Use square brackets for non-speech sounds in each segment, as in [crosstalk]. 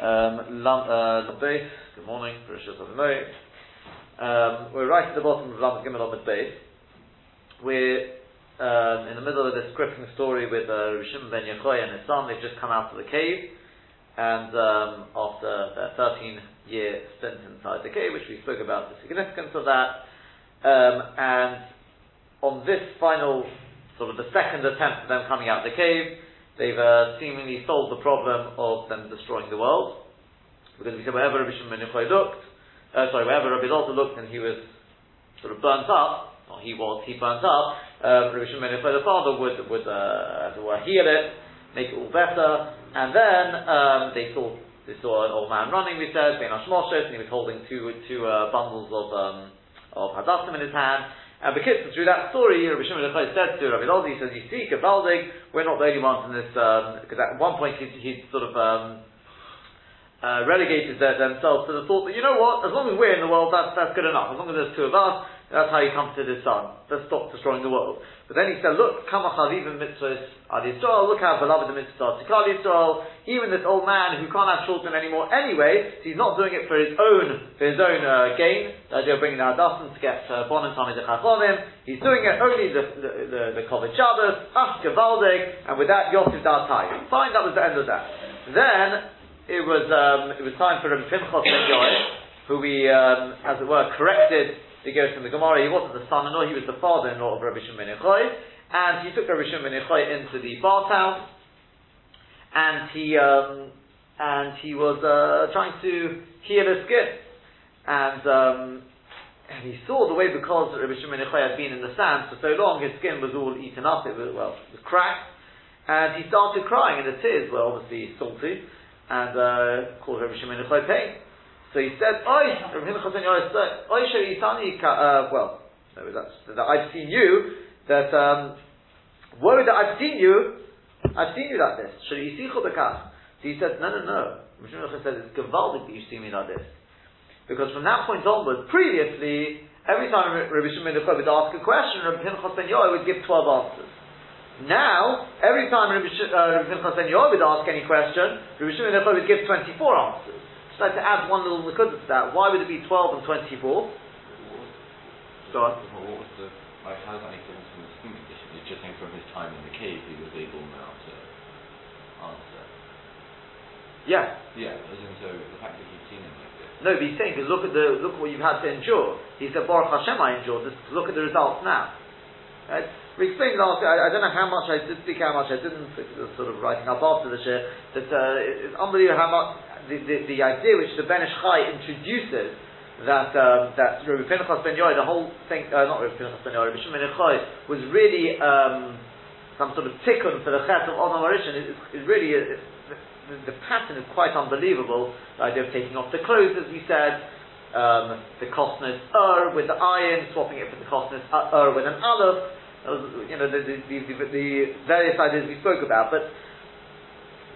Um, uh, good morning, um, We're right at the bottom of Lam Gimel. We're um, in the middle of this gripping story with uh, Rishim ben Yechoy and his son. They've just come out of the cave, and um, after their 13 year stint inside the cave, which we spoke about the significance of that, um, and on this final, sort of the second attempt of them coming out of the cave, they've uh, seemingly solved the problem of them destroying the world. Because we said wherever Rabbi Shimon looked, uh, sorry, wherever Rabbi Lotta looked and he was sort of burnt up, or he was, he burnt up, uh, Rabbi Shimon the father would, would uh, as it were, heal it, make it all better, and then um, they saw they saw an old man running, we said, bein hashmashos, and he was holding two, two uh, bundles of, um, of hadassim in his hand, and because through that story, Rabbi Shimon Yochai said to Rabbi Lodi, he says, you see, Gavaldig, we're not the only ones in this, because um, at one point he'd sort of um, uh, relegated themselves to the thought that, you know what, as long as we're in the world, that's, that's good enough. As long as there's two of us, that's how he comforted his son. Let's stop destroying the world. But then he said, look, kama chavivim mitzvahs ad Yisrael, look how beloved the mitzvah tikal Yisrael, even this old man who can't have children anymore anyway, so he's not doing it for his own, for his own uh, gain, the idea of bringing the Hadassah to get uh, Bon and Tommy Chachonim, he's doing it only the, the, the, the Kovet Shabbos, Ash Gavaldig, and with that, Yosef Dartai. Fine, that was the end of that. Then, it was, um, it was time for Rabbi Pinchas Ben who we, um, as it were, corrected the goes from the Gemara, he wasn't the son-in-law, he was the father-in-law of Rabbi Shimon and he took Rabbi Shimon into the bathhouse, and he, um, and he was uh, trying to heal his skin, and, um, and he saw the way because Rabbi Shimon had been in the sand for so long, his skin was all eaten up, it was, well, it was cracked, and he started crying, and the tears were obviously salty, and uh, caused Rabbi Shimon pain. So he Oi, Rav Himcha ben Yoris said, uh, well, that's, that I've seen you, that, um, worry that I've seen you, I've seen you like this. Sharisichu bekach. So he said, no, no, no. Himcha said, it's gewaldig that you see me like this. Because from that point onwards, previously, every time Rabbi Shimon would ask a question, Rabbi Pinchas would give 12 answers. Now, every time Rabbi, Sh- uh, would ask any question, Rabbi Shimon would give 24 answers. So to add one little nekudah to that, why would it be 12 and 24? Go on. What was the, like, how does that make sense from the skin condition? It's just saying from his time in the cave he was able now to answer. Yeah. Yeah, as in, so the fact that he's seen him like this. No, but he's saying, because look at the, look what you've had to endure. He said, Baruch Hashem I endured this, look at the results now. Right? We explained last I, I, don't know how much I did speak, how much I didn't, sort of writing up after the share, that uh, it's unbelievable how much, the, the, idea which the Ben Ish Chai introduces that um, that Rabbi Pinchas Ben Yoy, the whole thing, uh, not Rabbi Pinchas Ben Yoy, Rabbi Shimon Chai, was really um, some sort of tikkun for the chet of Adam HaRishon is, is really a, the, the, pattern is quite unbelievable. The idea of taking off the clothes, as we said, um, the kosnes ur with the ayin, swapping it for the kosnes ur with an aleph. You know the, the, the, the various ideas we spoke about, but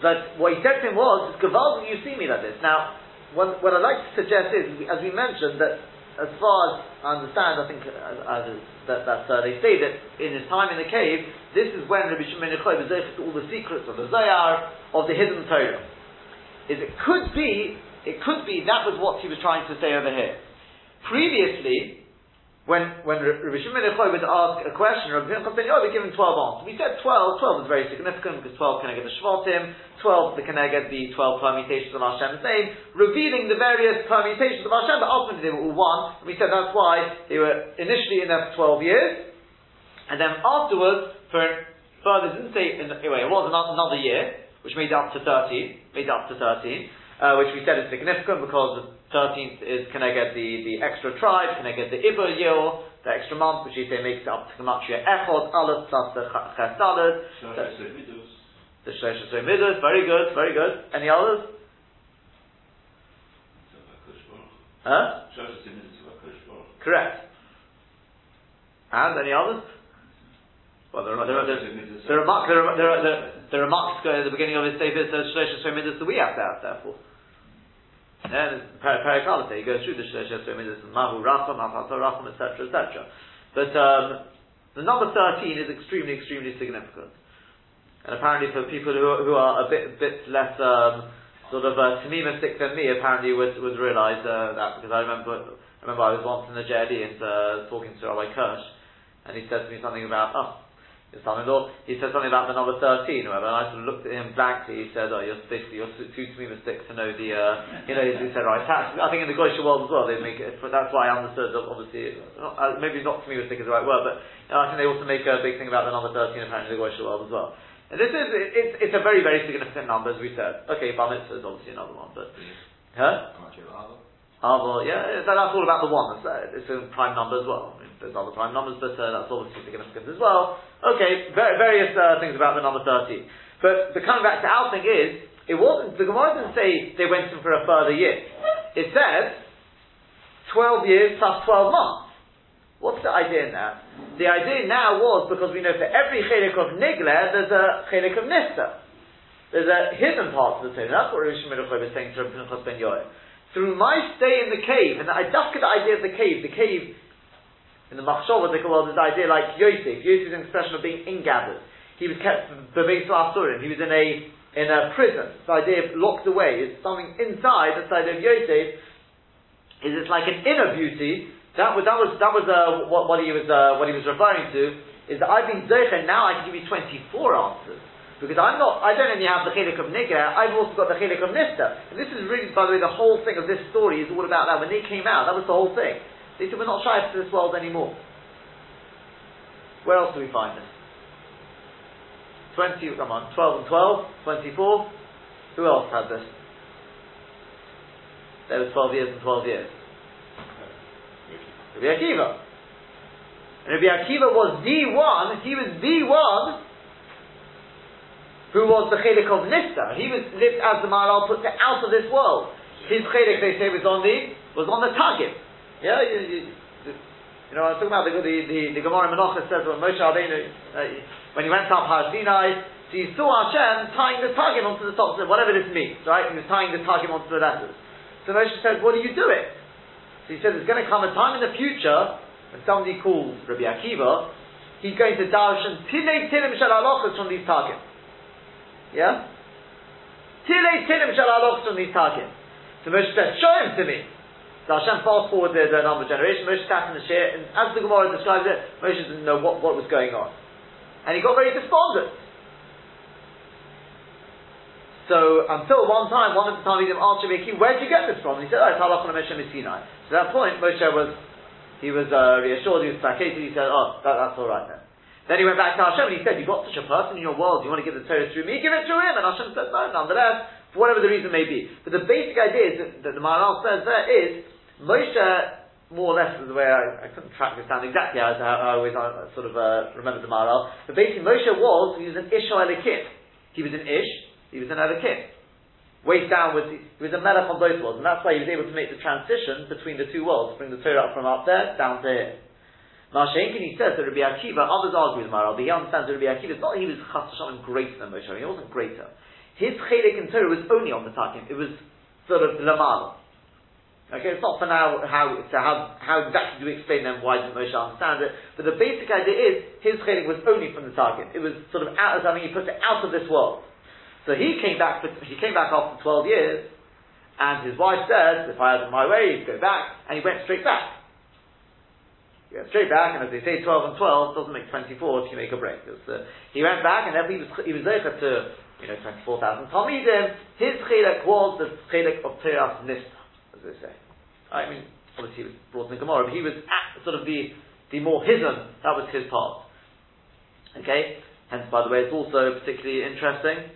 but what he said to him was, Gavaldi, you see me like this. Now, what, what I'd like to suggest is, as we mentioned, that as far as I understand, I think uh, that, uh, they say that in his time in the cave, this is when Rabbi Shimon Yochai was to all the secrets of the Zohar, of the hidden Torah. Is it could be, it could be that was what he was trying to say over here. Previously, when when Rabbi Shimon would ask a question, Rabbi ben would give him 12 answers. We said 12, 12 is very significant because 12 can get the Shvatim, 12 the can get the 12 permutations of Hashem's name, revealing the various permutations of Hashem, but ultimately they were all one. And we said that's why they were initially in there for 12 years, and then afterwards, for further, didn't say, anyway, it was another year, which made it up to 13, made it up to 13, uh, which we said is significant because the 13th is can I get the, the extra tribe, can I get the Iber Yil, the extra month, which you say makes it up to Gematria Echod, Aleph, plus the Chesdalet. The Shlosh Middos, very good, very good. Any others? Huh? Correct. And any others? Well, there are, there are, there are, there are, there are, there are, there are marks at the beginning of his Sefer says Shlosh Middos that we have to have, therefore. Then Parakalite, he goes through the Shlosh Midas, Mahu Racham, Afato Racham, etc., etc. But um, the number 13 is extremely, extremely significant. And apparently for people who, who are a bit, bit less, um, sort of uh, Tamima stick than me apparently was was realised uh, that because I remember I remember I was once in the JLE and uh, talking to Rabbi Kirsch and he said to me something about oh his son-in-law, he said something about the number 13 or whatever, and I sort of looked at him blankly, he said, oh, you're basically, you're too Tamima stick to know the, uh, you know, he said, right, tax, I think in the Goyish world as well, they make it, but that's why I understood, obviously, maybe not, uh, maybe not Tamima stick is the right word, but you know, I think they also make a big thing about the number 13 apparently in the Goyish world as well. And this is, it, it's, it's a very, very significant number, as we said. Okay, Bar Mitzvah is obviously another one, but, huh? Ava, yeah, that, that's all about the one. It's, uh, it's a prime number as well. There's other prime numbers, but uh, that's obviously significant as well. Okay, various uh, things about the number 13. But the coming back to our thing is, it wasn't, the Gemara didn't say they went in for a further year. It says 12 years plus 12 months. What's the idea in that? The idea now was because we know for every chelik of nigla, there's a chelik of nista. There's a hidden part of the Torah. That's what Rishon Middle was saying to Rabbi ben Yoel. Through my stay in the cave, and I just get the idea of the cave, the cave in the Machshava, they call this idea like Yosef. Yosef is an expression of being ingathered. He was kept bebeis Asurim. He was in a in a prison. The idea of locked away is something inside the side of Yosef. Is it's like an inner beauty that was that was that was uh, what, what he was uh, what he was referring to is that I've been zeicha now I can give you twenty four answers because I'm not I don't only have the chilik of nigla I've also got the chilik of nista and this is really by the way the whole thing of this story is all about that when they came out that was the whole thing they said we're not shy to this world anymore where else do we find this 20 come on 12 and 12 24 who else had this there was 12 years and 12 years Rabbi Akiva. And Rabbi Akiva was the one, he was the one who was the chelik of Nista. He was lived as the Maharal put out of this world. His chelik, they say, was on the was on the target. Yeah, you, you, you know, I'm talking about the the the, the Gemara Menachos says when Moshe Rabbeinu uh, when he went up Har Sinai, so he saw Hashem tying the target onto the top, whatever this means, right? He was tying the target onto the letters. So Moshe said, "What are you doing?" So he says there's going to come a time in the future when somebody calls Rabbi Akiva, he's going to darshan tilei tilim shel from these targets. Yeah? Tilei tilim shel from these targets. So Moshe says, show him to me. So Hashem fast forward the, the number of generations, Moshe sat in the chair, and as the Gemara describes it, Moshe didn't know what, what was going on. And he got very despondent. So until one time, one of the time, Talmidim asked Rabbi Akiva, where did you get this from? And he said, oh, it's halach on a Sinai. So at that point, Moshe was, he was uh, reassured, he was placated, he said, oh, that, that's alright then. Then he went back to Hashem and he said, you've got such a person in your world, you want to give the Torah through me, give it through him. And Hashem said, no, nonetheless, for whatever the reason may be. But the basic idea is that, that the Maharal says there is, Moshe, more or less the way I, I couldn't track this down exactly how, I always uh, sort of uh, remember the Maharal. But basically Moshe was, he was an Ish Elokim. He was an Ish, he was an Elokim. Waist downwards, he was a melech on both worlds, and that's why he was able to make the transition between the two worlds, bring the Torah up from up there, down to here. Mashenkin, he says that Rabbi Akiva, others argue with Maharal, but he understands that Rabbi Akiva, it's not that he was chas greater than Moshe, he wasn't greater. His chelik in Torah was only on the takim, it was sort of the lamal. Okay, it's not for now how, so how, how exactly do we explain them, why didn't Moshe understand it, but the basic idea is, his chelik was only from the target. It was sort of out, of something he put it out of this world. So he came back. He came back after twelve years, and his wife said, "If I had it my way, he'd go back," and he went straight back. He went straight back, and as they say, twelve and twelve doesn't make twenty-four if you make a break. Uh, he went back, and then he was he was there to you know twenty-four thousand talmidim. His chilek was the chilek of Teras Nista, as they say. I mean, obviously he was brought in the Gemara, but he was at sort of the the more hidden. That was his part. Okay. Hence, by the way, it's also particularly interesting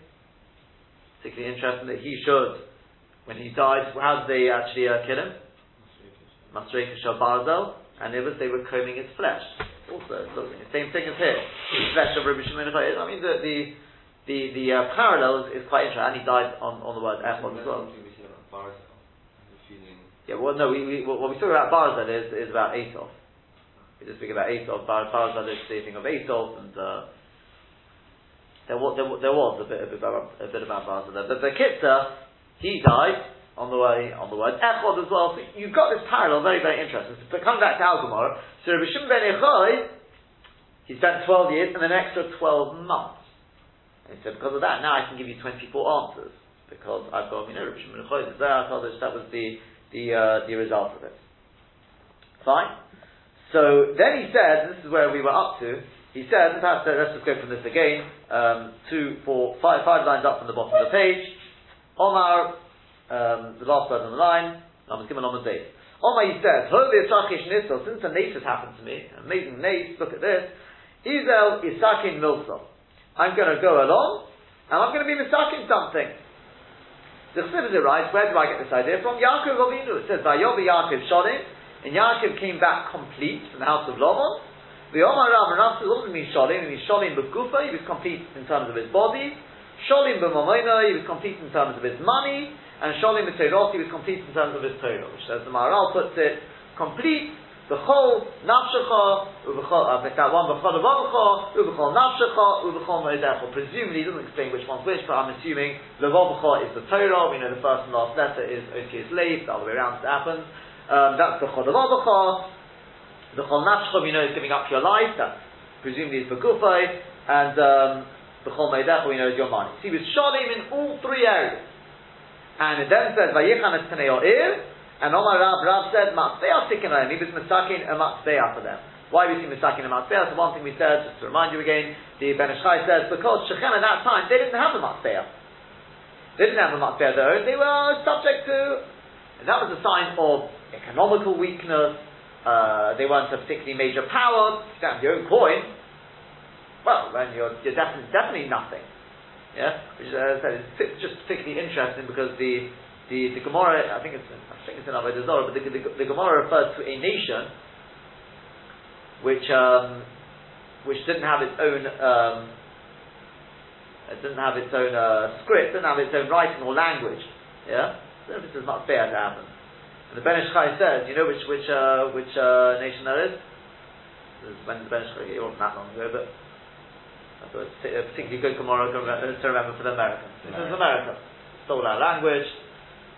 particularly interesting that he should, when he died, how did they actually uh, kill him? Masreka Shabarzel, and it was they were combing his flesh. Also, so same thing as here. The flesh of Rabbi Shimon I mean, the the the, the uh, parallel is, is, quite interesting, and he died on, on the word Echod as well. Yeah, well, no, we, we, what we talk about Barzel is, is about Asof. We just speak about Asof. Barzel is the thing of Asof, and uh, there was, there, there was a bit, a bit about, a bit about Barza there. But the Kitzah, he died on the way, on the word Echod as well. So you've got this parallel, very, very interesting. So coming back to Al so Rabbi Shimon ben Yochai, he spent 12 years and an extra 12 months. And he said, because of that, now I can give you 24 answers. because I've got, you know, that was the, the, uh, the result of it. Fine? So then he said, this is where we were up to, he said, perhaps let's just go from this again, um, two, four, five, five lines up from the bottom of the page. Omar, um, the last word on the line, I'm given on the date. Omar, he says, since a nace has happened to me, amazing nace, look at this, Izel isakin milso. I'm going to go along, and I'm going to be misakin something. The Chassidus writes, where do I get this idea from? Yaakov Avinu. It says, Vayobi Yaakov Sholim, and Yaakov came back complete from the house of Lavan. The Omar Rav Rav doesn't mean Sholim, it means Sholim Begufa, he was complete in terms of his body. Sholim B'mamoina, he was complete in terms of his money. And Sholim B'teirot, he was complete in terms of his Torah, which as the Maharal puts it, complete B'chol nafshecha, ub'chol, uh, that one b'chol levavecha, ub'chol nafshecha, ub'chol moedecha. Presumably, he doesn't explain which one's which, but I'm assuming levavecha is the Torah. We know the first and last letter is Oki's slave, the other way around it happens. Um, that's b'chol levavecha. B'chol nafshecha, we know, is giving up your life. that presumably is b'gufay, and um, b'chol moedecha, we know is your money. So he was shalim in all three areas. And it then says, vayichan es and Omar Rab, Rab said, Matzbeah Tikkanayim, he was Masakin a Matzbeah for them. Why we see Masakin a Matzbeah? So one thing we said, just to remind you again, the Ben Ishchai says, because Shechem at that time, they didn't have a Matzbeah. They didn't have a Matzbeah though, they were subject to, and that was a sign of economical weakness, uh, they weren't a particularly major power, you don't have your own coin, well, then you're, you're definitely, definitely nothing. Yeah? Which, uh, is just particularly interesting because the, the, the Gemara, I think it's, I think it's in Avodah Zarah, but the, the, the, Gemara refers to a nation which, um, which didn't have its own, um, it didn't have its own uh, script, didn't have its own writing or language. Yeah, so this is not fair to happen. And the Ben Ish Chai says, you know which which uh, which uh, nation that is? This is when the Ben Ish Chai, it wasn't that long ago, but I thought it's a particularly good Gemara to remember for the Americans. This is America. Stole our language,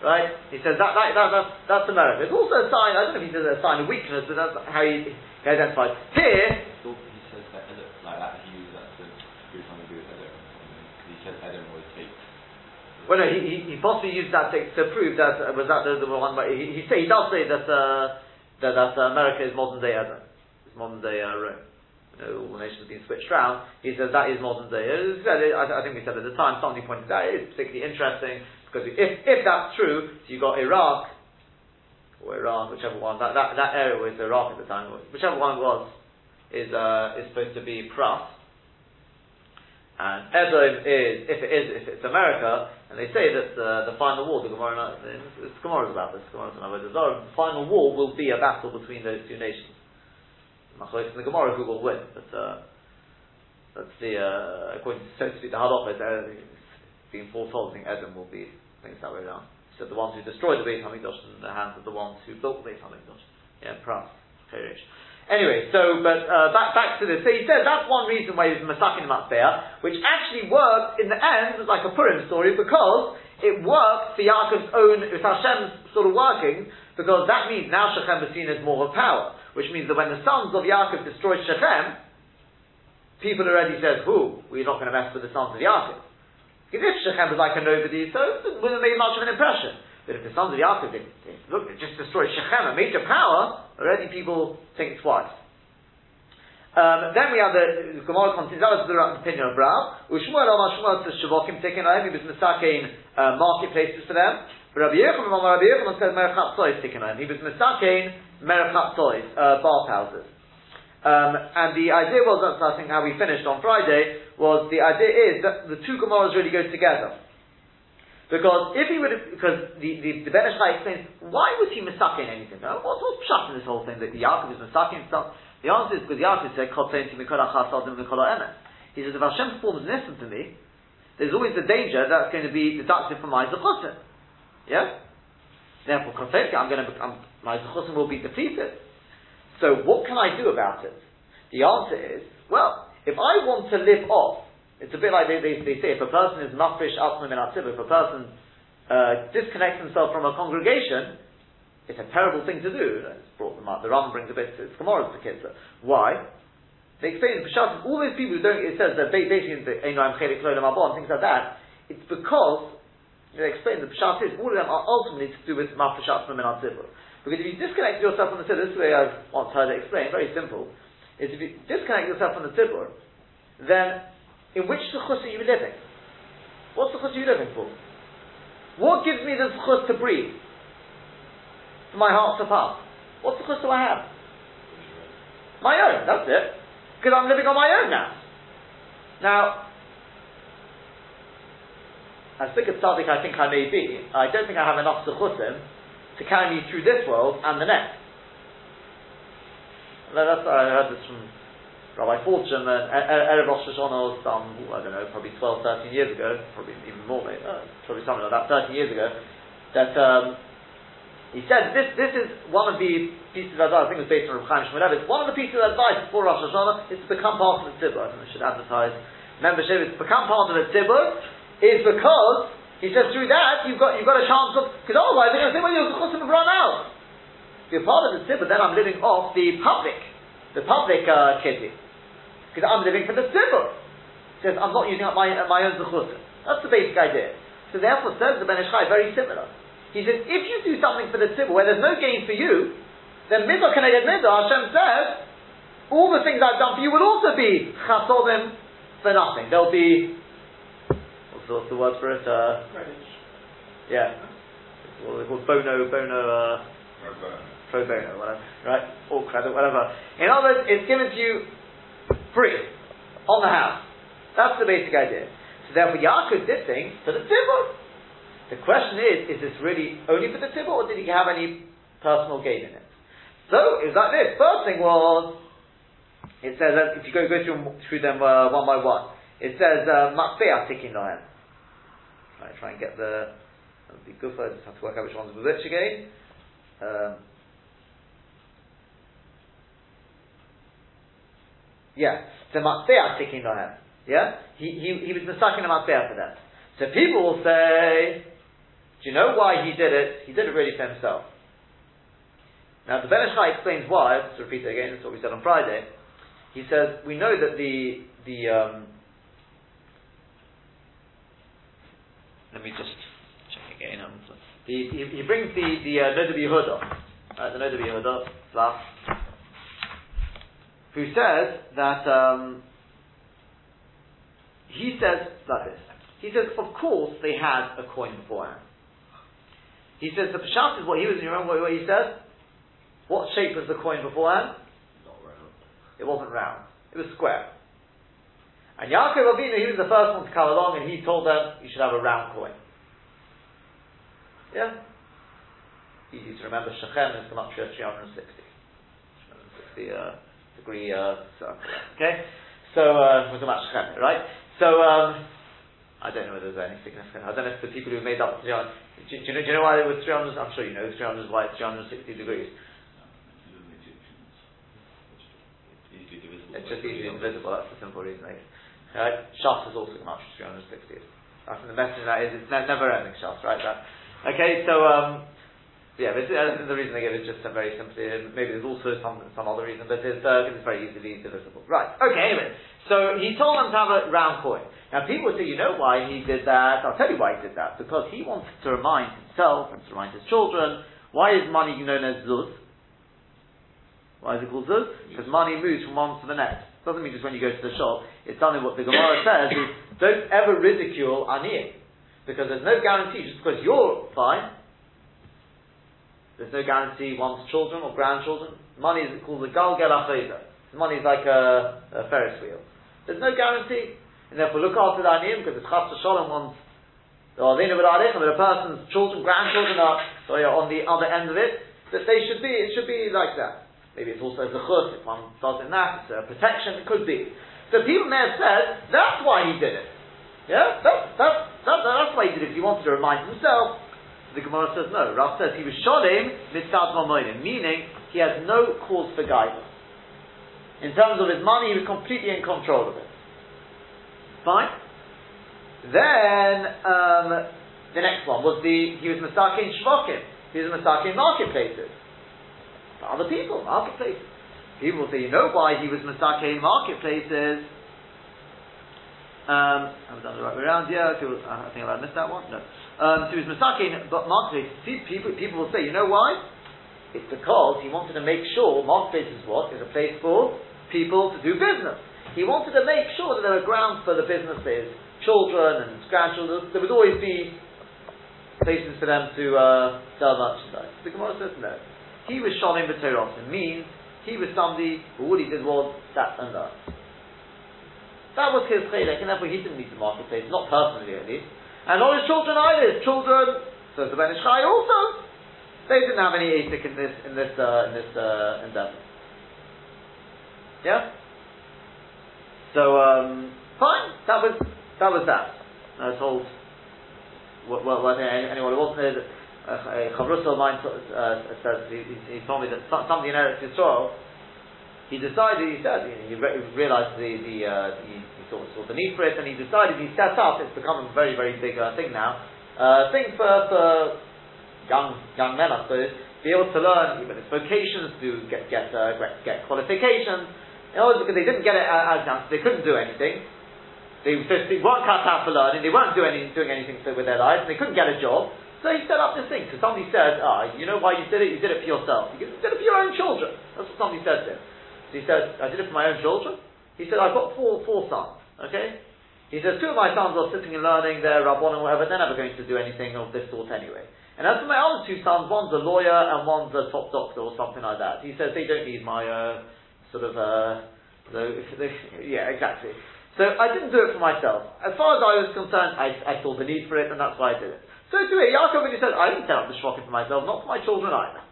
Right? He says that, that, that, that's, that's America. It's also a sign, I don't know if he says a sign of weakness, but that's how he, he identifies. Here, he says that Edom, like that, he uses that to do something to do with Edom. Because he says Edom was takes. Well, no, he, he, he possibly used that to, to prove that, uh, was that the, the one, but he, he, say, he does say that, uh, that, that uh, America is modern day Edom. It's modern day uh, Rome. You know, all the nations have been switched around. He says that is modern day. I, I think we said at the time, somebody pointed out, it is particularly interesting because if, if that's true, so you've got Iraq, or Iran, whichever one, that, that, that area was Iraq at the time, whichever one it was, is, uh, is supposed to be Pras. And Edom is, if it is, if it's America, and they say that uh, the final war, the Gemara, it's Gemara about this, Gemara the final war will be a battle between those two nations. Machlokes in the Gemara who will win, but uh, that's the, uh, according to, so to speak, the Halachah, uh, being foretold, I think Edom will be it's that way around. So the ones who destroyed the Beit Hamikdash in the hands of the ones who built the Beit Hamikdash. Yeah, Perish. Anyway, so but uh, back back to this. So he says that's one reason why he's Masakin Matzbeah, which actually worked in the end like a Purim story because it worked for Yaakov's own, it's Hashem's sort of working, because that means now Shechem is seen as more of power, which means that when the sons of Yaakov destroyed Shechem, people already said, "Who? We're not going to mess with the sons of Yaakov." Because if Shechem was like a nobody, so it wouldn't made much of an impression. But if the sons of Yaakov did, look, they just destroyed Shechem, a major power, already people think twice. Um, then we have the Gemara continues. That was the opinion of Rav. Ushmuel Omar Shmuel says Shavokim him. He was misakein uh, marketplaces for them. Rabbi Yechon Omar Rabbi Yechon says Merachat on him. He was misakein Merachat Sois uh, bathhouses. Um, and the idea was, that's I think how we finished on Friday, was the idea is that the two Gemaras really go together. Because if he would have, because the, the, the Ben explains, why was he misakin anything? Now, what's, what's shut in this whole thing that the Yaakov is misakin stuff? The answer is because Yaakov said, He says, if Hashem performs an instant to me, there's always the danger that's going to be deducted from my zechusim. Yeah? Therefore, I'm going to, my zechusim will be depleted. So what can I do about it? The answer is, well, if I want to live off, it's a bit like they, they, they say, if a person is mafresh atzmim in if a person uh, disconnects himself from a congregation, it's a terrible thing to do. It's brought them up. The Ram brings a bit, it's Gemara to kids. Why? They explain Peshat, all those people who don't, it says that basically, you know, I'm chelik and things like that, it's because They explain the Pshat is, all of them are ultimately to do with Mafashat from Minat Because if you disconnect yourself from the Tzibur, this is the way I've once heard it explained, very simple, is if you disconnect yourself from the Tzibur, then in which Suchus are you living? What Suchus are you living for? What gives me the Suchus to breathe? For my heart to pump? What Suchus do I have? My own, that's it. Because I'm living on my own now. Now, as big a tzaddik I think I may be, I don't think I have enough zuchusim to carry me through this world and the next. That's, I heard this from Rabbi Fortune and Erev Rosh Hashanah some, I don't know, probably 12, 13 years ago, probably even more, maybe, uh, probably something like that, 13 years ago, that um, he said this, this is one of the pieces of advice, I think it was based on Rav Chaim Shmulevitz, one of the pieces of advice for Rosh Hashanah is to become part of the Tzibur. I think we should advertise membership, is to become part of the Tzibur, is because he says through that you've got you've got a chance of because otherwise they're going to say well your chutzim have run out. If you're part of the tzibur, then I'm living off the public, the public uh, because I'm living for the tzibur. Says I'm not using up my uh, my own zuchusim. That's the basic idea. So therefore, says the Ben very similar. He says if you do something for the tzibur where there's no gain for you, then midah connected midah. Hashem says all the things I've done for you will also be chasodim for nothing. They'll be what's the word for it? Uh, yeah. What they called? Bono, bono, uh, pro bono, whatever, right? Or credit, whatever. In other words, it's given to you free on the house. That's the basic idea. So therefore, Yaakov did things for the tzibur. The question is, is this really only for the tzibur, or did he have any personal gain in it? So it was like this. First thing was, it says that if you go go through, through them uh, one by one, it says uh, matfeah tikin lohem. Right, try and get the. For. I just have to work out which one's with which again. Um, yeah, so Matzbeah taking on him. Yeah, he he he was mistaken a Matzbeah for them. So people will say, do you know why he did it? He did it really for himself. Now the Ben Ish explains why. Let's repeat it again. That's what we said on Friday. He says we know that the the um, let me just check again. Um, the, he, he, brings the the uh, Noda Yehuda, uh, the Noda Yehuda, Slav, who says that um, he says like this. He says, of course, they had a coin beforehand. He says the Peshat is what he was. You remember what he said? What shape was the coin beforehand? Not round. It wasn't round. It was square. And Yaakov Avinu, he was the first one to come along and he told them, you should have a round coin. Yeah? Easy to remember, Shechem is Gematria 360. 360 uh, degree uh, circle. Okay? So, uh, we're talking about Shechem, right? So, um, I don't know whether there's any significance. I don't know if the people who made up, do, do, you know, do you know why it was 300? I'm sure you know 300 is why it's 360 degrees. It's just easily invisible, that's the simple reason. Right? Shas is also much 360. I think the message that is it's ne- never ending Shas, right? That, okay, so, um, yeah, this, uh, the reason they give is just uh, very simply, uh, maybe there's also some, some other reason, but it's, uh, it's very easily divisible. Right, okay, anyway. So he told them to have a round coin. Now people say, you know why he did that? I'll tell you why he did that. Because he wanted to remind himself and to remind his children, why is money known as zuz? Why is it called zuz? Because money moves from one to the next. Doesn't mean just when you go to the shop. It's something what the Gemara says is don't ever ridicule aniyim. Because there's no guarantee, just because you're fine, there's no guarantee one's children or grandchildren. Money is called the galgel achayda. Money is like a, a, Ferris wheel. There's no guarantee. And therefore look after the aniyim because it's chas shalom one's or but a person's children, grandchildren are on the other end of it, that they should be, it should be like that. Maybe it's also zechus, if one does in that, it's a protection, it could be. So people may have said, that's why he did it. Yeah? That's, that's, that's, that's why he did it, he wanted to remind himself. The Gemara says no. Rav says he was shodim mitzad mamonim, meaning he has no cause for guidance. In terms of his money, he was completely in control of it. Fine. Then um, the next one was the he was Masaki in Shvokim. He was Masaki marketplaces for other people, marketplaces. People will say, you know why he was Masake in marketplaces? Um, I haven't done the right way around. Yeah, okay, I think I missed that one. No. Um, so he was Masakin, but marketplace, people, people will say, you know why? It's because he wanted to make sure marketplaces what? Is a place for people to do business. He wanted to make sure that there were grounds for the businesses, children and grandchildren. There would always be places for them to uh, sell merchandise. The Gemara says no. He was B'Toros. It means he was somebody who all he did was sat and learn. That was his chedek, and therefore he didn't need the marketplace, not personally at least. And all his children either. His children, so the Ben Ishchai also, they didn't have any ASIC in this in this uh, in this uh, endeavor. Yeah. So um, fine. That was that was that. I was told. Well, well anyone who wasn't there, uh, Chavrus of mine uh, says he, he, told me that somebody in Eretz Yisrael, he decided. He said he, he realized the the uh, he, he saw, saw, the need for it, and he decided he set up. It's become a very very big uh, thing now. Uh, thing for for young young men, I suppose, be able to learn even its vocations, to get get uh, get qualifications. In order because they didn't get it as young, so they couldn't do anything. They, they weren't cut out for learning. They weren't doing any, doing anything with their lives. And they couldn't get a job. So he set up this thing. So somebody said, "Ah, you know why you did it? You did it for yourself. You did it for your own children." That's what somebody said to him. So he said, "I did it for my own children." He said, "I've got four four sons. Okay." He says, two of my sons are sitting and learning, they're Rabbon and whatever, they're never going to do anything of this sort anyway. And as for my other two sons, one's a lawyer and one's a top doctor or something like that. He says they don't need my uh, sort of uh, the, yeah, exactly. So I didn't do it for myself. As far as I was concerned, I, I saw the need for it, and that's why I did it. So to it, Yaakov he said, I didn't set up the shvokim for myself, not for my children either.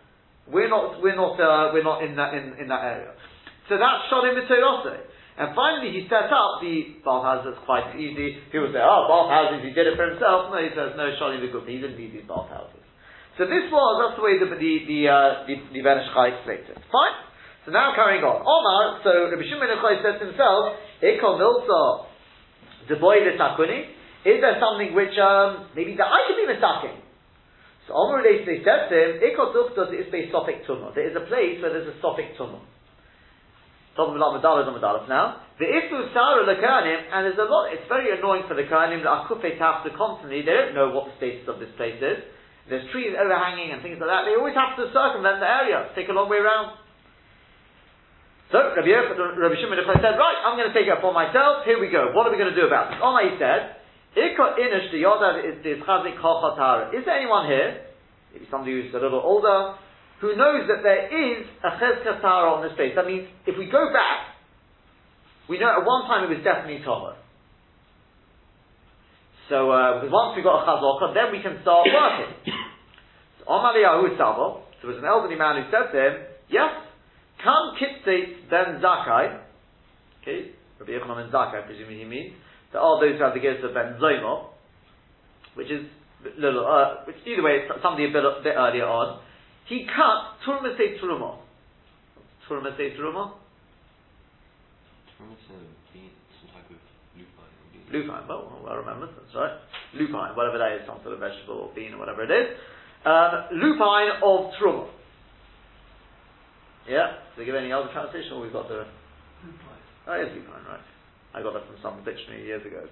We're not, we're not, uh, we're not in that in, in that area. So that's Sholim B'Toroseh. And finally, he set up the bath houses. That's quite easy. People say, "Oh, bath houses. He did it for himself." No, he says, "No, Shani the good, He didn't need these bath houses." So this was that's the way the the the uh, the, the Ben explained it. Fine. So now carrying on. Omar. So Rabbi Shimon Yochai says himself, "Ikol milsa deboy takuni." Is there something which um, maybe that I could be mistaken? So Omar they said to him, "Ikol duchtos is a safek tumah. There is a place where there's a safek tumah." Top of now. The Isu Sarah Lakanim, and there's a lot, it's very annoying for the Kohanim, the Akufe to constantly, they don't know what the status of this place is. There's trees overhanging and things like that, they always have to circumvent the area, take a long way around. So, Rabbi, Rabbi Shimon said, right, I'm going to take it upon myself, here we go, what are we going to do about it? Omar, he said, is there anyone here, maybe somebody who's a little older, who knows that there is a chezkas on this place. That means if we go back, we know at one time it was definitely Tahor. So, uh, once we got a chazaka, then we can start [coughs] working. so, Omar Yahu Sabo, there was an elderly man who said to him, yes, come kitzit ben zakai, okay, Rabbi Yochanan ben zakai, presumably he means, there are those who have the gifts of ben zomo, which is little, uh, which either way, somebody a bit, a bit earlier on, he cut Turmasei Turuma. Turmasei Turuma? Lupine, Lupine, well, well I remembered, that's right. Lupine, whatever that is, some sort of vegetable or bean or whatever it is. Um, lupine of Truma. Yeah? Do they give any other translation or we've got the. Lupine. Oh, it is lupine, right. I got that from some dictionary years ago.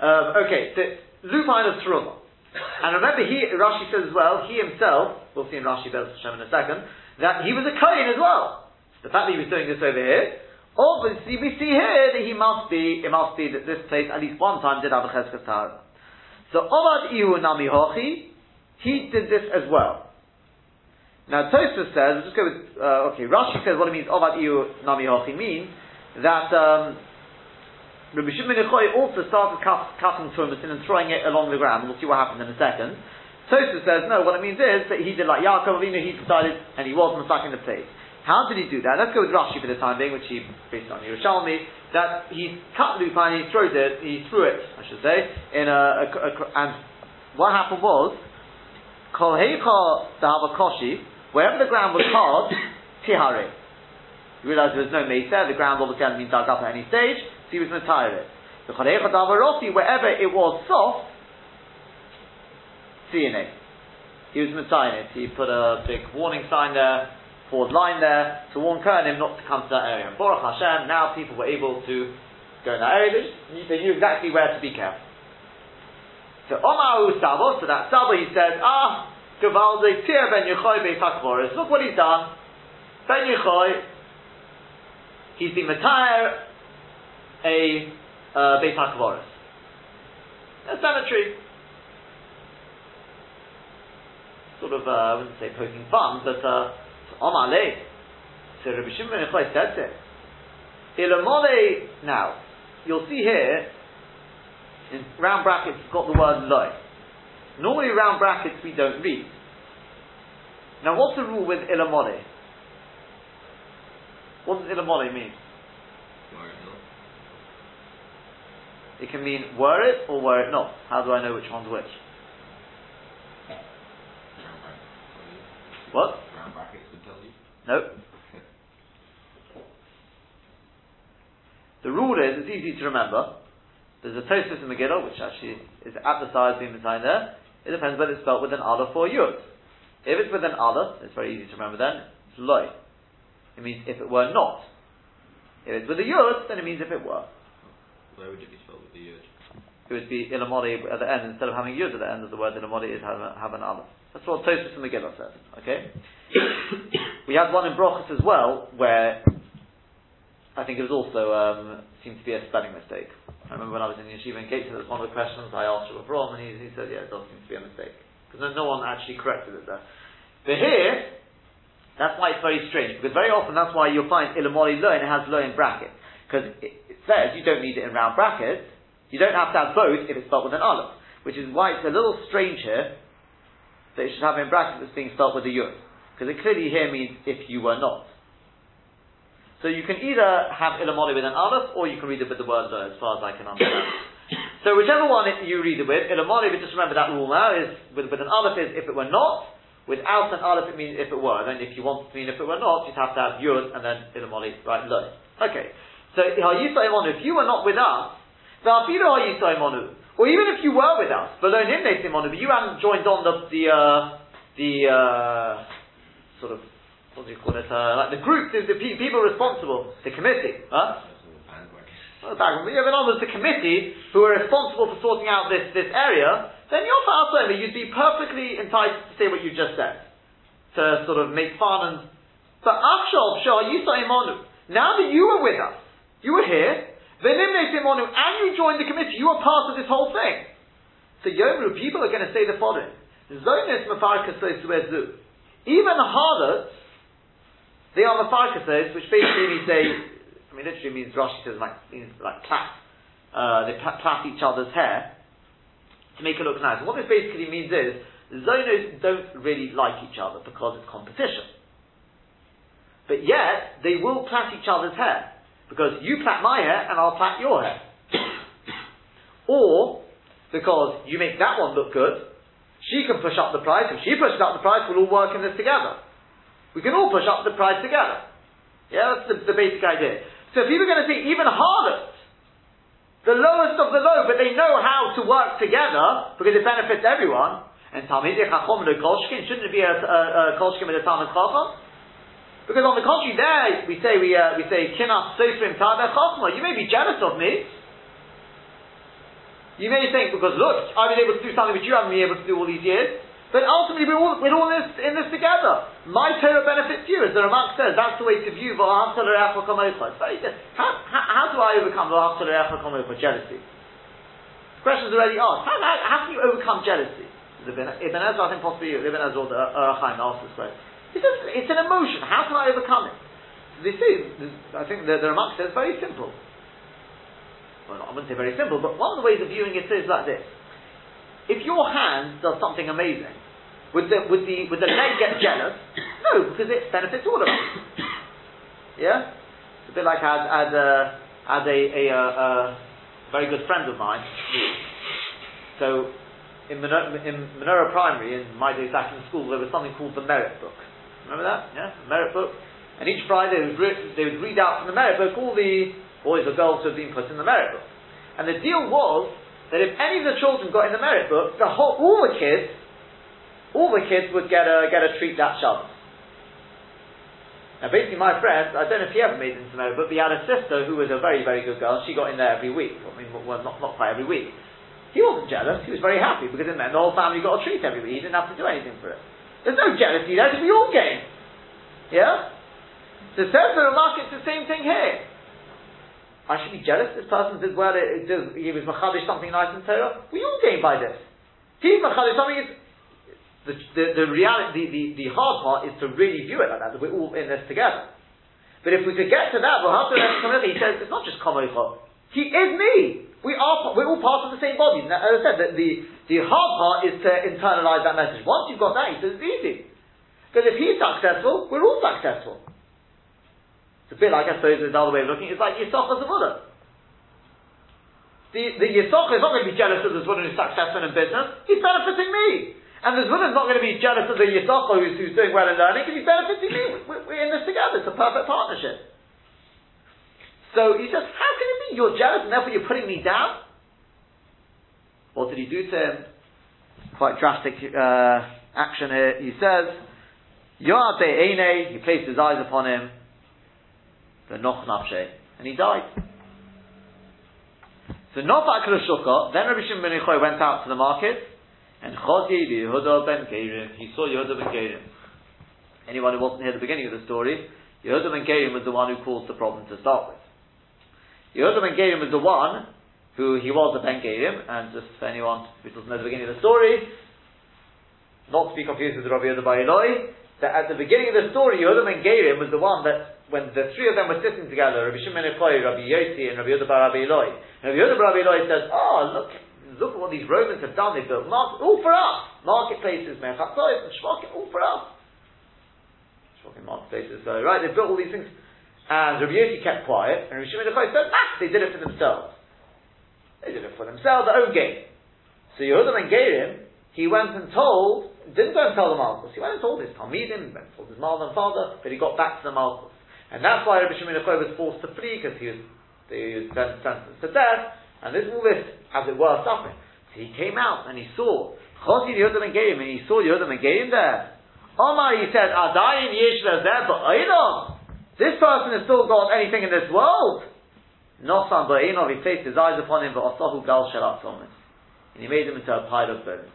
Um, okay, so lupine of Truma. And remember, he, Rashi says as well, he himself, we'll see in Rashi Bez Hashem in a second, that he was a Kohen as well. The fact that he was doing this over here, obviously we see here that he must be, it must be that this place at least one time did have a Cheskas Tahara. So Ovad Ihu Nami Hochi, he did this as well. Now Tosfos says, let's just go with, uh, okay, Rashi says what it means Ovad Ihu Nami Hochi means that um, Rabbi Shimon also started cut, cutting turbinsin and throwing it along the ground. We'll see what happens in a second. Tosfos says, no, what it means is that he did like Yaakov Avinu, he decided, and he was in the place. How did he do that? Let's go with Rashi for the time being, which he, based on Yerushalmi, that he cut lupine, he threw it, he threw it, I should say, in a, a, a and what happened was, Kol Koshi, wherever the ground was hard, [coughs] Tihare. You realize there was no Mesa, the ground obviously hadn't been dug up at any stage, he was Matire. The Chodecha Davaroti, wherever it was soft, it. He was Matire. He put a big warning sign there, forward line there, to warn Kohanim not to come to that area. And Baruch Hashem, now people were able to go in that area. They, just, they knew exactly where to be careful. So Omahu Sabo, so that Sabo he says, ah, Gavalde Tir Ben Yechoy Beit. Look what he's done. Ben Yechoy, he's been Matire a uh, Beit HaKvoris. A cemetery. Sort of, uh, I wouldn't say poking fun, but uh, Omale. So Rabbi Shimon Yechoy says it. Ilamole, now, you'll see here, in round brackets, it's got the word loy. Normally, round brackets we don't read. Now, what's the rule with ilamole? What does ilamole mean? It can mean were it or were it not. How do I know which one's which? What? Round brackets would tell you. No. The rule is, it's easy to remember. There's a Tosfos in the Megillah, which actually is at the side, being beside there. It depends whether it's spelled with an aleph or yud. If it's with an aleph, it's very easy to remember then, it's loy. It means if it were not. If it's with a yud, then it means if it were. Where would it be spelled with the yud? It would be ilamodi at the end, instead of having yud at the end of the word, ilamodi is have, have an aleph. That's what Tosfos in Megillah says. Okay? [coughs] we had one in Brochus as well, where I think it was also um, seemed to be a spelling mistake. I remember when I was in Yeshiva in Cape, was one of the questions I asked Rabbi Brom, and he, he said, yeah, it does seem to be a mistake. Because no, no one actually corrected it there. But here, that's why it's very strange, because very often that's why you'll find ilamoli lo and it has lo in brackets. Because it, says you don't need it in round brackets, you don't have to have both if it's spelled with an aleph. Which is why it's a little strange here that it should have in brackets that's being spelled with a yud. Because it clearly here means if you were not. So you can either have ilamoli with an aleph, or you can read it with the word lo, as far as I can understand. [coughs] so whichever one it, you read it with, ilamoli, but just remember that rule now is with, with an aleph is if it were not, without an aleph it means if it were, and then if you want to mean if it were not, you'd have to have yud and then ilamoli, right, lo. Okay. So if you were not with us, or even if you were with us, below nimne simonu, but you hadn't joined on the the uh, the uh, sort of what do you call it? Uh, like the group, the, the pe- people responsible, the committee, huh? Yeah, but on the committee who are responsible for sorting out this, this area, then you're far for you'd be perfectly entitled to say what you just said. To sort of make fun and but Achshov Shah Yisa Now that you were with us, you were here, Venimne Simonu, and you joined the committee, you were part of this whole thing. So Yomru, people are going to say the following. Zonis Mafarkas Even harlots they are mafarkasos, which basically means they, I mean, literally means Rashi says like means like plait. Uh, they plait each other's hair to make it look nice. And what this basically means is zonos don't really like each other because it's competition. But yet they will plait each other's hair because you plait my hair and I'll plait your hair. [coughs] or because you make that one look good, she can push up the price. If she pushes up the price, we'll all work in this together. We can all push up the price together. Yeah, that's the, the basic idea. So if people are going to say even harlots, the lowest of the low, but they know how to work together because it benefits everyone. And Talmidei Chachom shouldn't it be a, a, a Kolshkin with a Talmud Chacham? Because on the contrary, there we say we uh, we say Kinas Sofrim Taber. You may be jealous of me. You may think because look, I've been able to do something which you haven't been able to do all these years. But ultimately, we're all, we're all in, this, in this together. My Torah benefits you, as the Ramak says. That's the way to view How, how, how do I overcome jealousy? The question is already asked. How, how, how can you overcome jealousy? Ibn Ezra, I think possibly Ibn Ezra or Arachaim asked this question. He says, it's an emotion. How can I overcome it? They say, I think the, the Ramak says, very simple. Well, I wouldn't say very simple, but one of the ways of viewing it is like this. If your hand does something amazing, would the, would the, would the leg get jealous? No, because it benefits all of us. Yeah? It's a bit like I had, uh, a, a, a, a, very good friend of mine. So, in Menorah Primary, in my days back in school, there was something called the Merit Book. Remember that? Yeah? Merit Book. And each Friday they would, re- they would read out from the Merit Book all the boys or girls who had been put in the Merit Book. And the deal was that if any of the children got in the merit book, the whole, all the kids, all the kids would get a, get a treat that Shabbos. Now basically my friend, I don't know if he ever made it into merit book, but he had a sister who was a very, very good girl, she got in there every week. I mean, well, not, not quite every week. He wasn't jealous, he was very happy because it meant the whole family got a treat every week. He didn't have to do anything for it. There's no jealousy there because we all gain. Yeah? So says the remark, it's the same thing here. I should be jealous. This person did well. It, it does, he was machadish something nice in Torah. We all gain by this. He's machadish something. Is, the, the, the reality, the, the, the hard part is to really view it like that. That we're all in this together. But if we could get to that. He says it's not just kamoicha. He is me. We are, we're all part of the same body. Now, as I said, the, the, the hard part is to internalize that message. Once you've got that, he says it's easy. Because if he's successful, we're all successful. It's a bit like, I suppose, another way of looking, it's like Yisach as a. The, the is not going to be jealous of this Zvulun who's successful in business, he's benefiting me. And the Zvulun is not going to be jealous of the Yisach who's, who's doing well in learning, because he's benefiting me. We're, we're in this together, it's a perfect partnership. So he says, how can it be you're jealous and therefore you're putting me down? What did he do to him? Quite drastic uh, action here. He says, Yoate Eine, he placed his eyes upon him, the Noch Nafshe, and he died. So Nofak Shukah, then Rabbi Shimon ben Yochai went out to the market, and Chodi Yehuda ben Gerim, he saw Yehuda ben Gerim. Anyone who wasn't here at the beginning of the story, Yehuda ben Gerim was the one who caused the problem to start with. Yehuda ben Gerim was the one who he was a ben Gerim, and just for anyone who doesn't know the beginning of the story, not to be confused with Rabbi Yehuda bar Eloi, that at the beginning of the story, Yehuda ben Gerim was the one that, when the three of them were sitting together, Rabbi Shimon Echoi, Rabbi Yossi, and Rabbi Yehuda bar Rabbi Eloi, and Rabbi Yehuda bar Rabbi Eloi says, oh, look, look at what these Romans have done, they've built market, all for us, marketplaces, Mechatzois, and Shvakim, all for us. Shvakim marketplaces, so, right, they've built all these things, and Rabbi Yossi kept quiet, and Rabbi Shimon Echoi said, nah, they did it for themselves. They did it for themselves, their own gain. So Yehuda ben Gerim, he went and told, didn't go and tell the Malchus, he went and told his Talmidim, went and told his mother and father, but he got back to the Malchus. And that's why Rabbi Shimon Echoi was forced to flee, because he was, he was sentenced to death, and this all this, as it were, suffering. So he came out and he saw, Chosi Yehuda ben Gerim, and he saw Yehuda ben Gerim there. Omar, he said, Adayin lezeh ba'ayidon. This person has still got anything in this world. Nosan ba'inov, he placed his eyes upon him, but Osahu gal shelat And he made him into a pile of bones.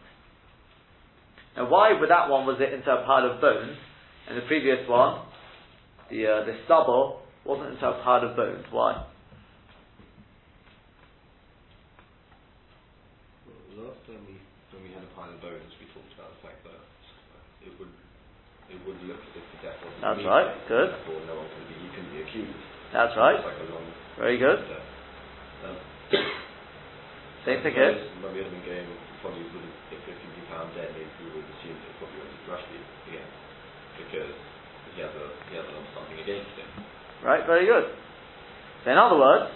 Now why with that one was it into a pile of bones, and the previous one, the, uh, the stubble, wasn't into a pile of bones? Why? Last time we, when we had a pile of bones, we talked about the fact that it would it would look as if the death wasn't That's right, good. Therefore, no one can be, you can be accused. That's right. Like Very good. Um, [coughs] Same thing here. When we had been going, probably wouldn't, if, if he'd be found dead, we would assume that it probably was Rashbi again, because he has a he has a something against him. Right, very good. So in other words,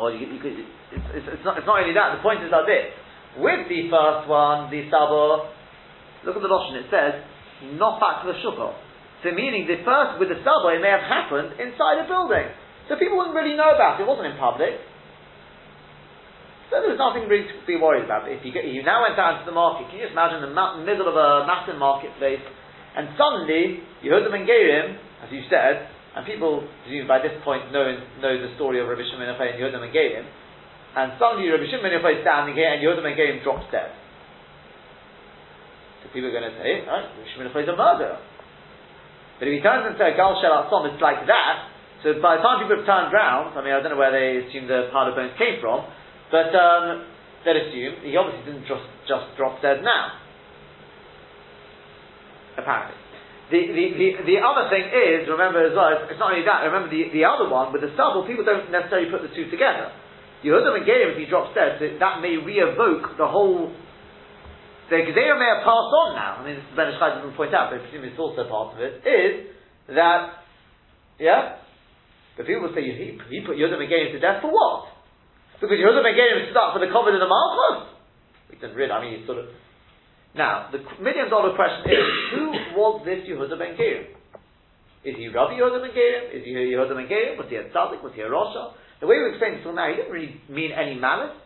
or you, you could, it's, it's, it's, not, it's not only that, the point is like this. With the first one, the Sabo, look at the Lashon, it says, to the Shukah. So meaning the first, with the it may have happened inside a building. So people wouldn't really know about it, it wasn't in public. So there was nothing really to be worried about. If you, get, you now went out into the market, can you just imagine the ma- middle of a massive marketplace, and suddenly you heard the ben Gerim, as you said, and people, presume by this point, know, know the story of Rabbi Shimon Yochai and Yehuda ben Gerim, and suddenly Rabbi Shimon Yochai is standing here and Yehuda ben Gerim drops dead. So people are going to say, right, Yochai is a murderer. But if he turns into a Gal Shel Atzom, it's like that, so by the time people have turned round, I mean, I don't know where they assume the pile of bones came from, but um, they'd assume he obviously didn't just, just drop dead now. Apparently. The, the, the, the other thing is, remember as well, it's, not only that, remember the, the other one, with the stubble, people don't necessarily put the two together. Yehuda and Gerim, if he drops dead, so that may re-evoke the whole the Gezerah may have passed on now. I mean, this is Ben Ish Chai doesn't point out, but I presume it's also part of it. Is that, yeah? But people say he, he put Yehuda Megalim to death for what? Because Yehuda Megalim stood up for the COVID in the Malchus. He didn't really. I mean, he's sort of. Now, the million dollar question is: Who was this Yehuda Ben Gerim? Is he Rabbi Yehuda Ben Gerim? Is he Yehuda Ben Gerim? Was he a tzaddik? Was he a Rosha? The way we explained it till now, he didn't really mean any malice.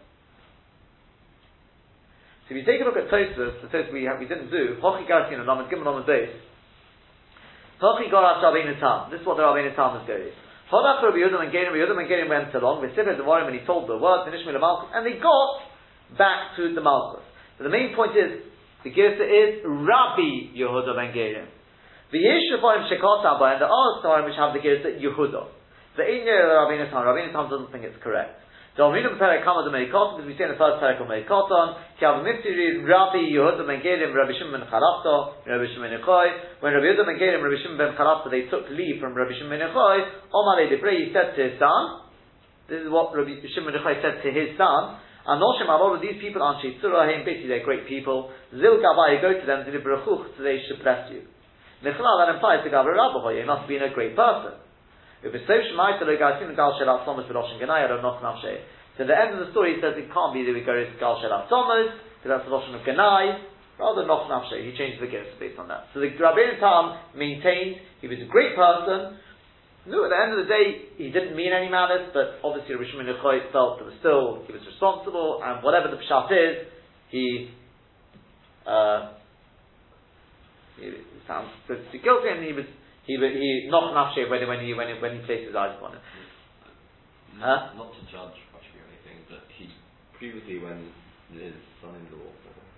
So if you take a look at Tosfos, the Tosfos we, we didn't do, Hochi Garsin and Lamed Gimel Lamed Beis, Hochi Gorash Rabbeinu Tam, this is what the Rabbeinu Tam is going. Hodach Rabbi Yehuda and Gerim, Yehuda and Gerim went along, Sibir Devarim, and he told the word, Nishmil Malchus, and they got back to the Malchus. But the main point is, the Girsa is Rabbi Yehuda ben Gerim. The Yeshivoim Shekot and there are Svarim which have the Girsa Yehuda. The Inya Rabbi Natan, Rabbi Natan doesn't think it's correct. The Alminum Perek Kama Meikoton, because we say in the first Perek of Meikoton, Ki Abu Mitziri, Rabbi Yehuda ben Rabbi Shimon ben Chalafta, Rabbi Shimon ben Echoi. When Rabbi Yehuda ben Rabbi Shimon ben Chalafta, they took leave from Rabbi Shimon ben Echoi, Omar Debrei, he said to his son, this is what Rabbi Shimon ben Echoi said to his son, Anoshim all of these people aren't Sheitzurahim, basically they're great people. Zil Gavai, go to them, Zilibrachuch, so they should bless you. Michlal, that implies the Gavra Rabbi, he must be a great person. So the end of the story he says it can't be that we go to gal shelat somos because that's the loshin of genai. Rather not nafshe. He changed the gifts based on that. So the Rabbeinu Tam maintained he was a great person. No, at the end of the day, he didn't mean any malice, but obviously Rishon Menuchoy felt that still he was responsible, and whatever the pshat is, he uh, he sounds guilty, and he was he he not nafshe when when he when he, when he placed his eyes upon it. Not, huh? not to judge Rashbi or anything, but he previously when his son-in-law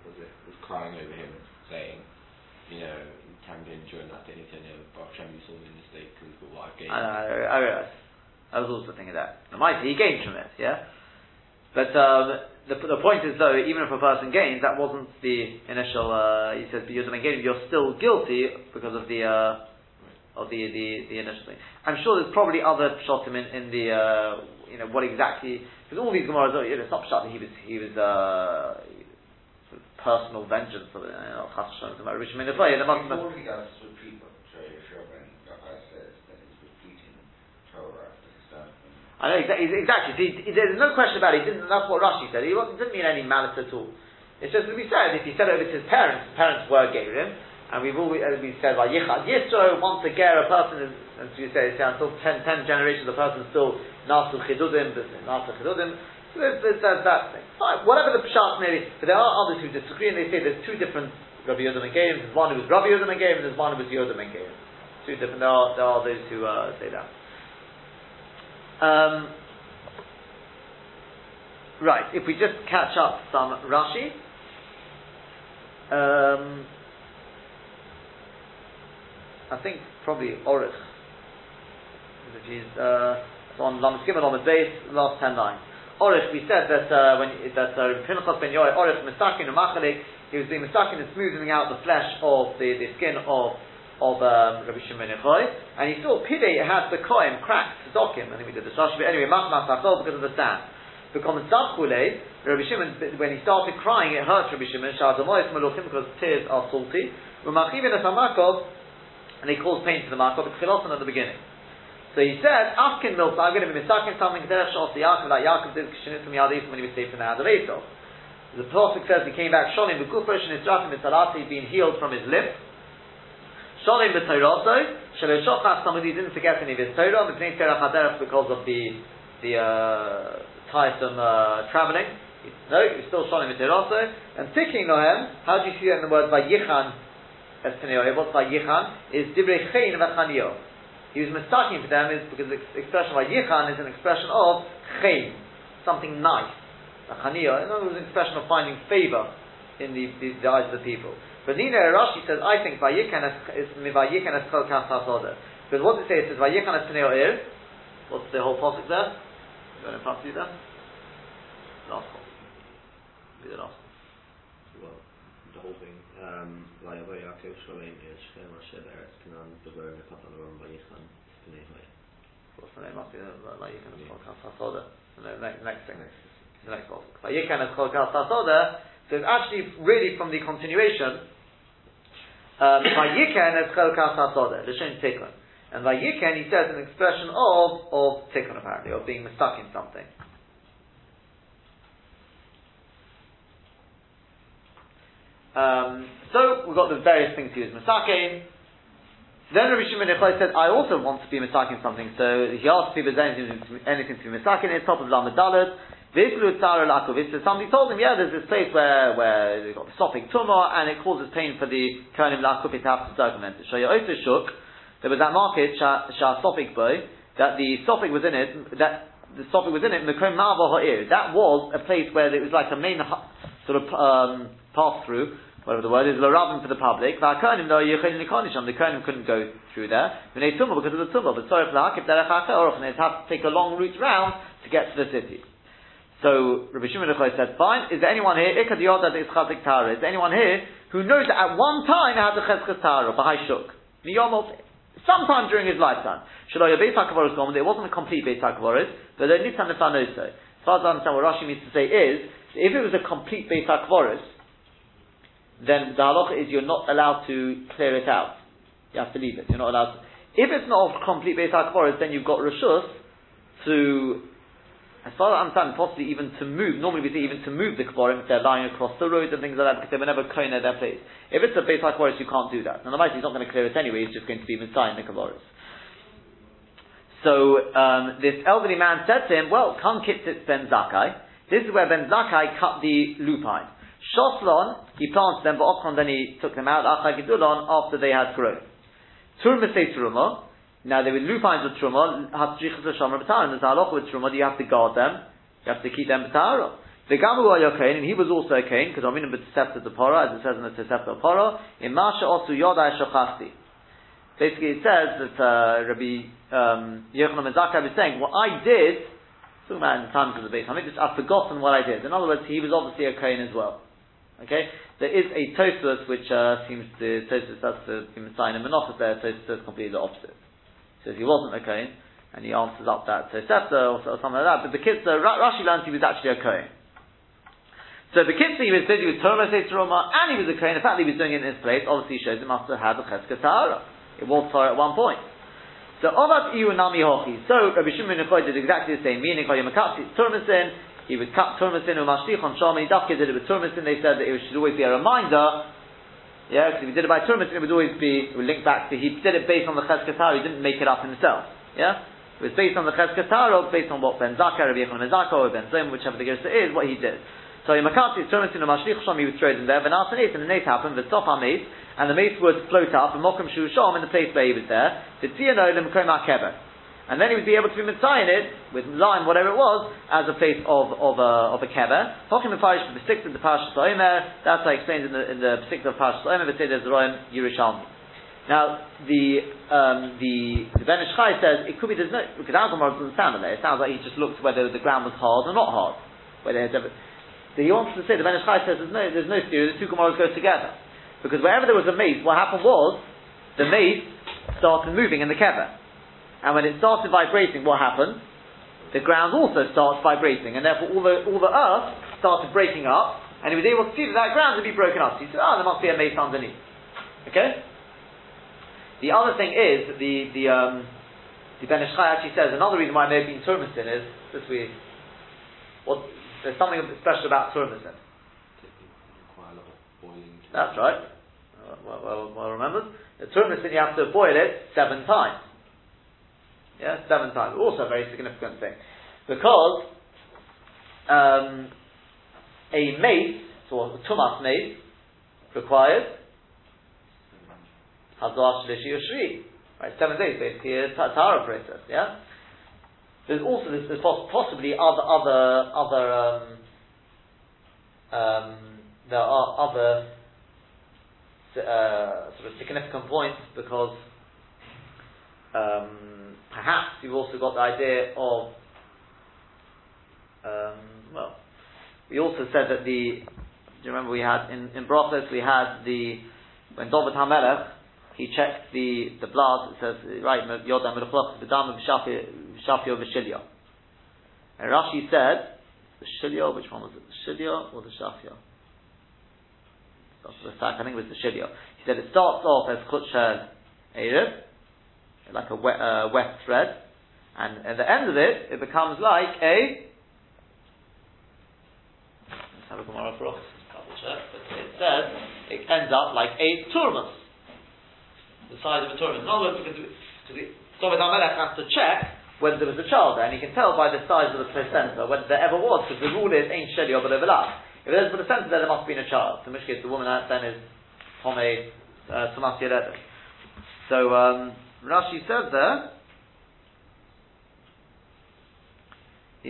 was it was crying over him, saying, you know, in during that day, he said, you know, Baruch Shem, you saw me in the state because of what I gave. I, I, I realize. I was also thinking that. The mighty, he gained from it, yeah. But um, the, the point is, though, even if a person gains, that wasn't the initial. Uh, he says, "You're you're still guilty because of the uh, of the, the, the initial thing. I'm sure there's probably other shotim in, in the, uh, you know, what exactly, because all these Gemaras, you know, it's not shot that he was, he was, uh, sort of personal vengeance, or, you know, Chas Hashem, about Rishon Minafay, there must have been. does repeat what Rabbi says, that he's repeating Torah I know exactly. exactly. See, there's no question about it. He didn't, that's what Rashi said. He didn't mean any malice at all. It's just as we said, if he said it over to his parents, his parents were Gerim, and we've always as we said by Yichad Yisro, once a ger, a person is, as we say, until 10, 10 generations, the person is still Nasu Chidudim, Nasu Chidudim. So there's, there's, there's that thing. Fine, whatever the Pshat maybe, but there are others who disagree and they say there's two different Rabbi Yodim and Gerim. There's one who was Rabbi Yodim and there's one who was Yodim and Gerim. Two different, there are, there are those who uh, say that. Um, right, if we just catch up some Rashi. Um, I think probably Orich, uh, on Lamed Gimel on the base, last ten lines. Orich, we said that uh, when that uh, Pinchas ben Yair, Orich Misakin and Machalik, he was doing Misakin and smoothing out the flesh of the, the skin of of um, Rabbi Shimon Yechoy, and he saw Pide had the koim cracked him, and then we did the shash, but anyway, Machmas because of the sand. Because Rabbi Shimon, when he started crying, it hurt Rabbi Shimon, Shadamoyis Meluchim, because tears are salty. Umachivin Asamakov, and he caused pain to the Makov, it's Chilosan at the beginning. So he said, Afkin milk, I'm going to be mistaken something, Derech Shos Yaakov, that Yaakov did Kshinitzum Yadif when he was saved from the hand of Esau. The Prophet says he came back, Sholim B'Kufosh and Israfim B'Talati, being healed from his lip. Sholim B'Torato, Shelo Shochach, somebody didn't forget any of his Torah, B'Pnei Terach HaDerech because of the, the, uh, tiresome, uh, traveling. No, he's still Sholim B'Torato. And Tikking Nohem, how do you see that in the word by Yichan, as Taneo, by Yichan, is Divrei Chein V'Chanio. He was mistaking for them is because the expression by Yichan is an expression of Chein, something nice. Chanio, in other words, an expression of finding favor in the, the, the, eyes of the people. But Nina Rashi says, I think Vayikan is Vayikan as Kol Hasoda. Because what it says is Vayikan as Taneo Ir. What's the whole posik there? You want to pass you there? Last one. Be the last one. The whole thing. Um, Vayavo Yaakov Shalem Yeshchem Asher Eretz Canaan Devar Nekatan Ram Vayichan Spinei Vay. What's the name? Must be Vayichan is called Kasasoda. The next thing. The next one. Vayichan is called Kasasoda. So it's actually really from the continuation. Um, [coughs] Vayikan is called Kasasoda. L'shem Tikkun. And Vayikan, he says an expression of of Tikkun apparently, of being stuck in something. Um, so we've got the various things he was misakin. Then Rabbi Shimon Yochai said, I also want to be misakin something. So he asked if there's anything, anything to be misakin. It's top of Lamed Dalet. So somebody told him, yeah, there's this place where where they've got the safek tumah and it causes pain for the Kohanim Lakufit to have to circumvent it. So you also shook. There was that market, Shah Sopik boy, that the Sopik was in it, that the Sophic was in it, Mekom Ma'ava Ha'ir. That was a place where it was like a main sort of um, pass through, whatever the word is, Larabim for the public. The Kohanim couldn't go through there. because of the Tumah. But the Hakif Derech or they have to take a long route round to get to the city. So Rabbi Shimon said, fine, is there anyone here, is there anyone here who knows that at one time he had the Cheskes Tara, Bahai Shuk? Sometime during his lifetime. Shaloya Beit HaKavoris Gomel, it wasn't a complete Beit HaKavoris, but Nitzan Nefanoso. As far as I understand what Rashi means to say is, if it was a complete Beit HaKavoris, then the halacha is you're not allowed to clear it out. You have to leave it. You're not allowed to. If it's not complete Beit HaKvoros, then you've got Rishus to, as far as I understand, possibly even to move, normally we say even to move the Kvorim if they're lying across the road and things like that, because they were never at their place. If it's a Beit HaKvoros, you can't do that. Now the he's not going to clear it anyway, he's just going to be inside the Kvoros. So, um, this elderly man said to him, well, come Kitzitz Ben Zakai. This is where Ben Zakai cut the lupine. Shoslon, he planted them, but then he took them out, after they had grown. Turma say Turma, now they were lupines with Truma, Hatzrichas Hashamar B'tara, there's halacha with Truma, you have to guard them, you have to keep them B'tara. The Gamu Yokain, and he was also a Kain, because Aminim B'Tosefta the Pora, as it says in the Tosefta Pora, in Masha Osu Yodai Shachasti. Basically, it says that uh, Rabbi um, Yochanan Ben is saying, what I did, talking about in the times of the Beit Hamikdash, I've forgotten what I did. In other words, he was obviously a Kain as well. Okay, there is a Tosfos which uh, seems to Tosfos that's the sign of Menachos there. Tosfos says completely the opposite. So if he wasn't a Kohen, and he answers up that Tosefta or, or something like that. But the Kitzur, Rashi learns he was actually a Kohen. So the Kitzur, he was busy with Torah Roma, and he was a Kohen. The fact that he was doing it in his place obviously shows he must have had a Cheska. It was Torah at one point. So Ovat Iyu Nami Hochi. So Rabbi Shimon did exactly the same. Meaning Koyim Makatsi Turmasin he would cut turmasin or mashlich on he dafke did it with turmasin, they said that it should always be a reminder, yeah, because if he did it by turmasin, it would always be, it would link back to, he did it based on the cheskataro, he didn't make it up himself, yeah? It was based on the cheskataro, based on what Ben Zakai, Rabbi Yechon Mezako, or Ben Zom, whichever the Gersa is, what he did. So Makati turmasin or mashlich shom, he would throw in there, but after and the nate happened, the stop mace, and the mace would float up, and mokum shu shom, in the place where he was there, the tziyano lim keber and then he would be able to be mitzvah it with lime, whatever it was, as a place of of a of a kever. Talking the parish, the sixth of the parish Omer. That's I explained in the in the sixth of parish Omer. But there's Royim Yerushalmi. Now the um, the the Ben Ish Chai says it could be there's no because Algamar doesn't sound there. It sounds like he just looked whether the ground was hard or not hard. Whether ever, he wants to say the Ben Ish Chai says there's no there's no theory. The two Gemaras go together because wherever there was a mace, what happened was the mace started moving in the kever. And when it started vibrating, what happened? The ground also starts vibrating, and therefore all the, all the earth started breaking up, and he was able to see that that ground had be broken up. So he said, ah, oh, there must be a mace underneath. Okay? The other thing is, that the, the, um, the Ben Ish Chai actually says, another reason why it may have been turmacin is, that we, what, there's something special about turmacin. That's right. Well, well, well remembered. The turmacin, you have to boil it seven times. Yeah, seven times. Also a very significant thing. Because um, a mace, so a tumas mace, requires Hazar Shlishi Shri. Right, seven days basically a Tara process, yeah? There's also this, there's possibly other other other um, um, there are other uh, sort of significant points because um, perhaps you've also got the idea of, um, well, we also said that the, do you remember we had, in, in Brachos, we had the, when David HaMelech, he checked the, the blood, it says, right, Yodam Melechloch, B'dam B'shafio V'shilyo. And Rashi said, the Shilyo, which one was it, the Shilyo or the Shafio? I think it was the Shilyo. He said it starts off as Kutshel Erev, like a wet, uh, wet thread, and at the end of it, it becomes like a. Let's have a Gemara for us. Double check, but it says it ends up like a turmus, the size of a turmus. In other words, because, David HaMelech has to check whether there was a child there, and you can tell by the size of the placenta whether there ever was, because the rule is ain't sheli overlap. If there's a placenta there, there must have been a child. So In which case, the woman then is Tome uh, Tomas So. Um, Rashi says there,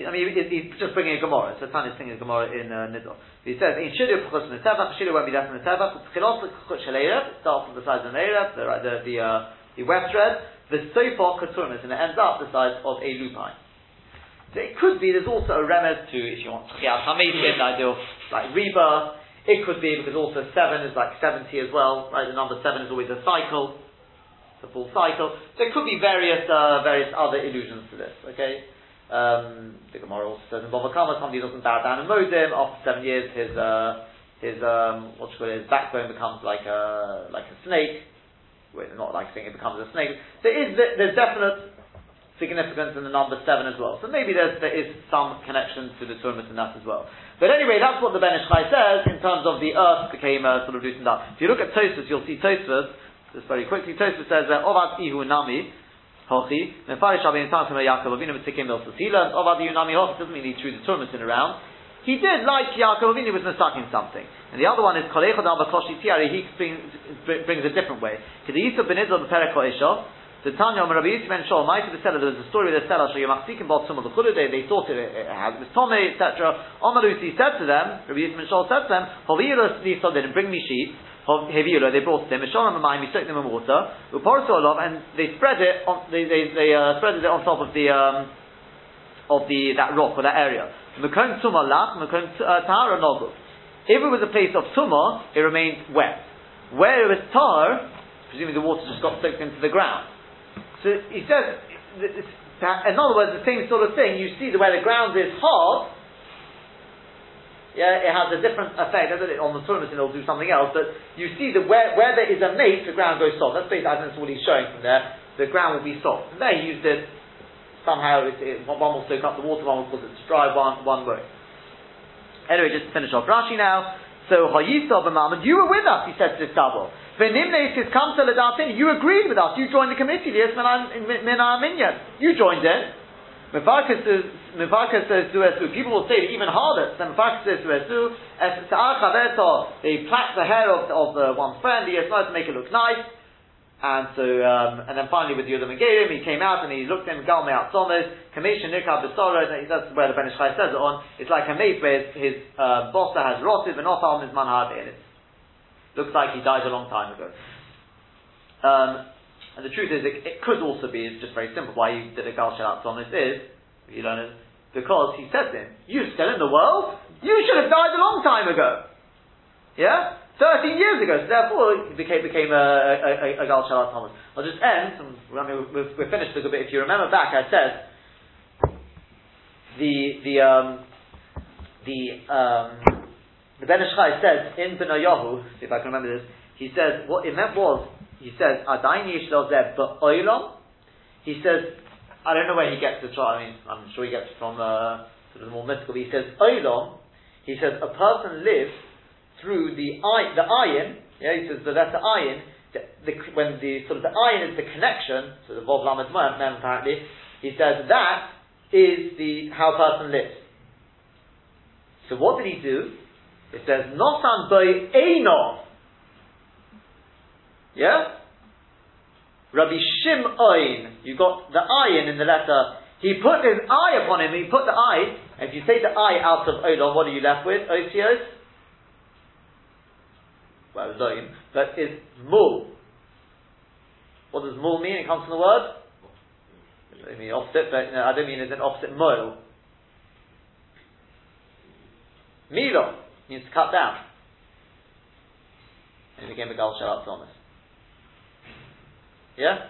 I mean, he, he's just bringing a Gemara. So Tanya is singing a Gemara in uh, Nidl. He says, "In Shidu Pachos Netavach, Shidu won't be Netavach. It's Chilos Chut Shaleira. It starts from the size of an Erev, the the the, uh, the west red. The Sofa Keturim and it ends up the size of a lupine. So it could be. There's also a remez to if you want Tchiyat Hametim, the idea of like rebirth. It could be because also seven is like seventy as well. Right, the number seven is always a cycle. A full cycle. There could be various uh, various other illusions to this. Okay. Um, the Gemara also says in Bava Kama, somebody doesn't bow down and Modim, after seven years his, uh, his, um, what you call it, his backbone becomes like a, like a snake. Well, not like saying it becomes a snake. There is, there's definite significance in the number seven as well. So maybe there's, there is some connection to the Turmat in that as well. But anyway, that's what the Ben says in terms of the earth became uh, sort of loosened up. If you look at Tosfos, you'll see Tosfos, just very quickly, Tosfos says that Ovat Ihu Nami, Hochi, Mefarish Rabbi Nitan from Yaakov Avinu Mitzikim Milsus. He learned of Adi Yunami Hochi, doesn't mean he threw the tournament in around. He did like Yaakov Avinu was mistaking something. And the other one is Kolechod Al Bakoshi Tiari, he brings, brings a different way. Kediyisa Ben Izal Beperek Ho'esho, the Tanya Omer Rabbi Yisrael Ben Shol, might have said there was a story with the seller, Shoyamachzikim Bot Summa L'chudu, they, they thought it, it, had, it was Tome, etc. Omer Lucy said to them, Rabbi Yisrael Ben Shol said to them, Lisa didn't bring me sheep, Heviula, they brought them, Misholam Amayim, we soaked them in water, Uporsolov, and they spread it on, they, they, they uh, spread it on top of the, um, of the, that rock or that area. Mekom Tumah Lach, Mekom uh, Tahara Nogov. If it was a place of Tumah, it remained wet. Where it was Tahar, presumably the water just got soaked into the ground. So he says, in other words, the same sort of thing, you see the, where the ground is hard, yeah, it has a different effect. On the tournament, it'll do something else. But you see that where, where there is a mate, the ground goes soft. That's basically I think that's what he's showing from there. The ground will be soft. And there he used it. Somehow, it, it, one will soak up the water, one will cause it to dry, one one won't. Anyway, just to finish off Rashi now. So Hayisov and you were with us. He said to this couple. come to You agreed with us. You joined the committee. You joined in. Mefarkas says duesu. People will say it even harder than Mefarkas says duesu. They plait the hair of, of the one's friend. He has to make it look nice. And so, um, and then finally with Yudim and Gerim, he came out and he looked him, Gal Me'at Somers, Commission Nikah Besora, that's where the Ben Chai says it on. It's like a mate where his, his uh, bossa has rotted, and not on his manhad, and it looks like he died a long time ago. Um, and the truth is, it, it could also be, it's just very simple, why he did a Gal Shalat this is, you learn it, because he said to him, you still in the world? You should have died a long time ago. Yeah? 13 years ago, so therefore it became, became a, a, a, a Gal Shalat Thomas. I'll just end, and, we're, we're finished a little bit. If you remember back, I said, the, the, um, the, um, the Ben Ish Chai says in Benayahu, see if I can remember this, he says, what it meant was, he says, Adayin Yishlel Zeb Ba'olam. He says, I don't know where he gets the try. I mean, I'm sure he gets it from uh, sort of the more mystical. He says, Olam. He says, a person lives through the eye, the ayin. Yeah, he says the letter ayin. The, the, when the sort of the ayin is the connection, so the Vov Lamed Mem apparently, he says that is the how a person lives. So what did he do? It says Nosan by Einov. Yeah? Rabbi Shimon, you got the ayin in the letter. He put his eye upon him, he put the eye, if you take the eye out of Olam, what are you left with? Osios? Well, Loim, but is mul. What does mul mean? It comes from the word? I mean opposite, but no, I don't mean it's an opposite mul. Milo means to cut down. And again, the Gal Shalat Thomas. Yeah?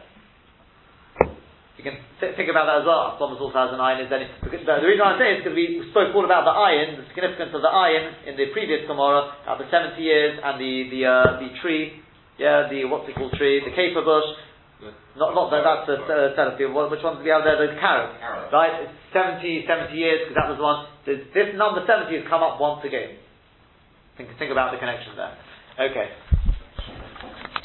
You can th- think about that as well. Thomas also has an ayin. Is any, because, the reason I'm saying is because we spoke all about the ayin, the significance of the ayin in the previous Gemara, about the 70 years and the the uh, the tree, yeah, the what's it called tree, the caper bush. Not, not that, that's the uh. Which ones do we have there? The carob. carob. Right? It's 70, 70 years, because that was one. So this number 70 has come up once again. Think, think about the connection there. Okay.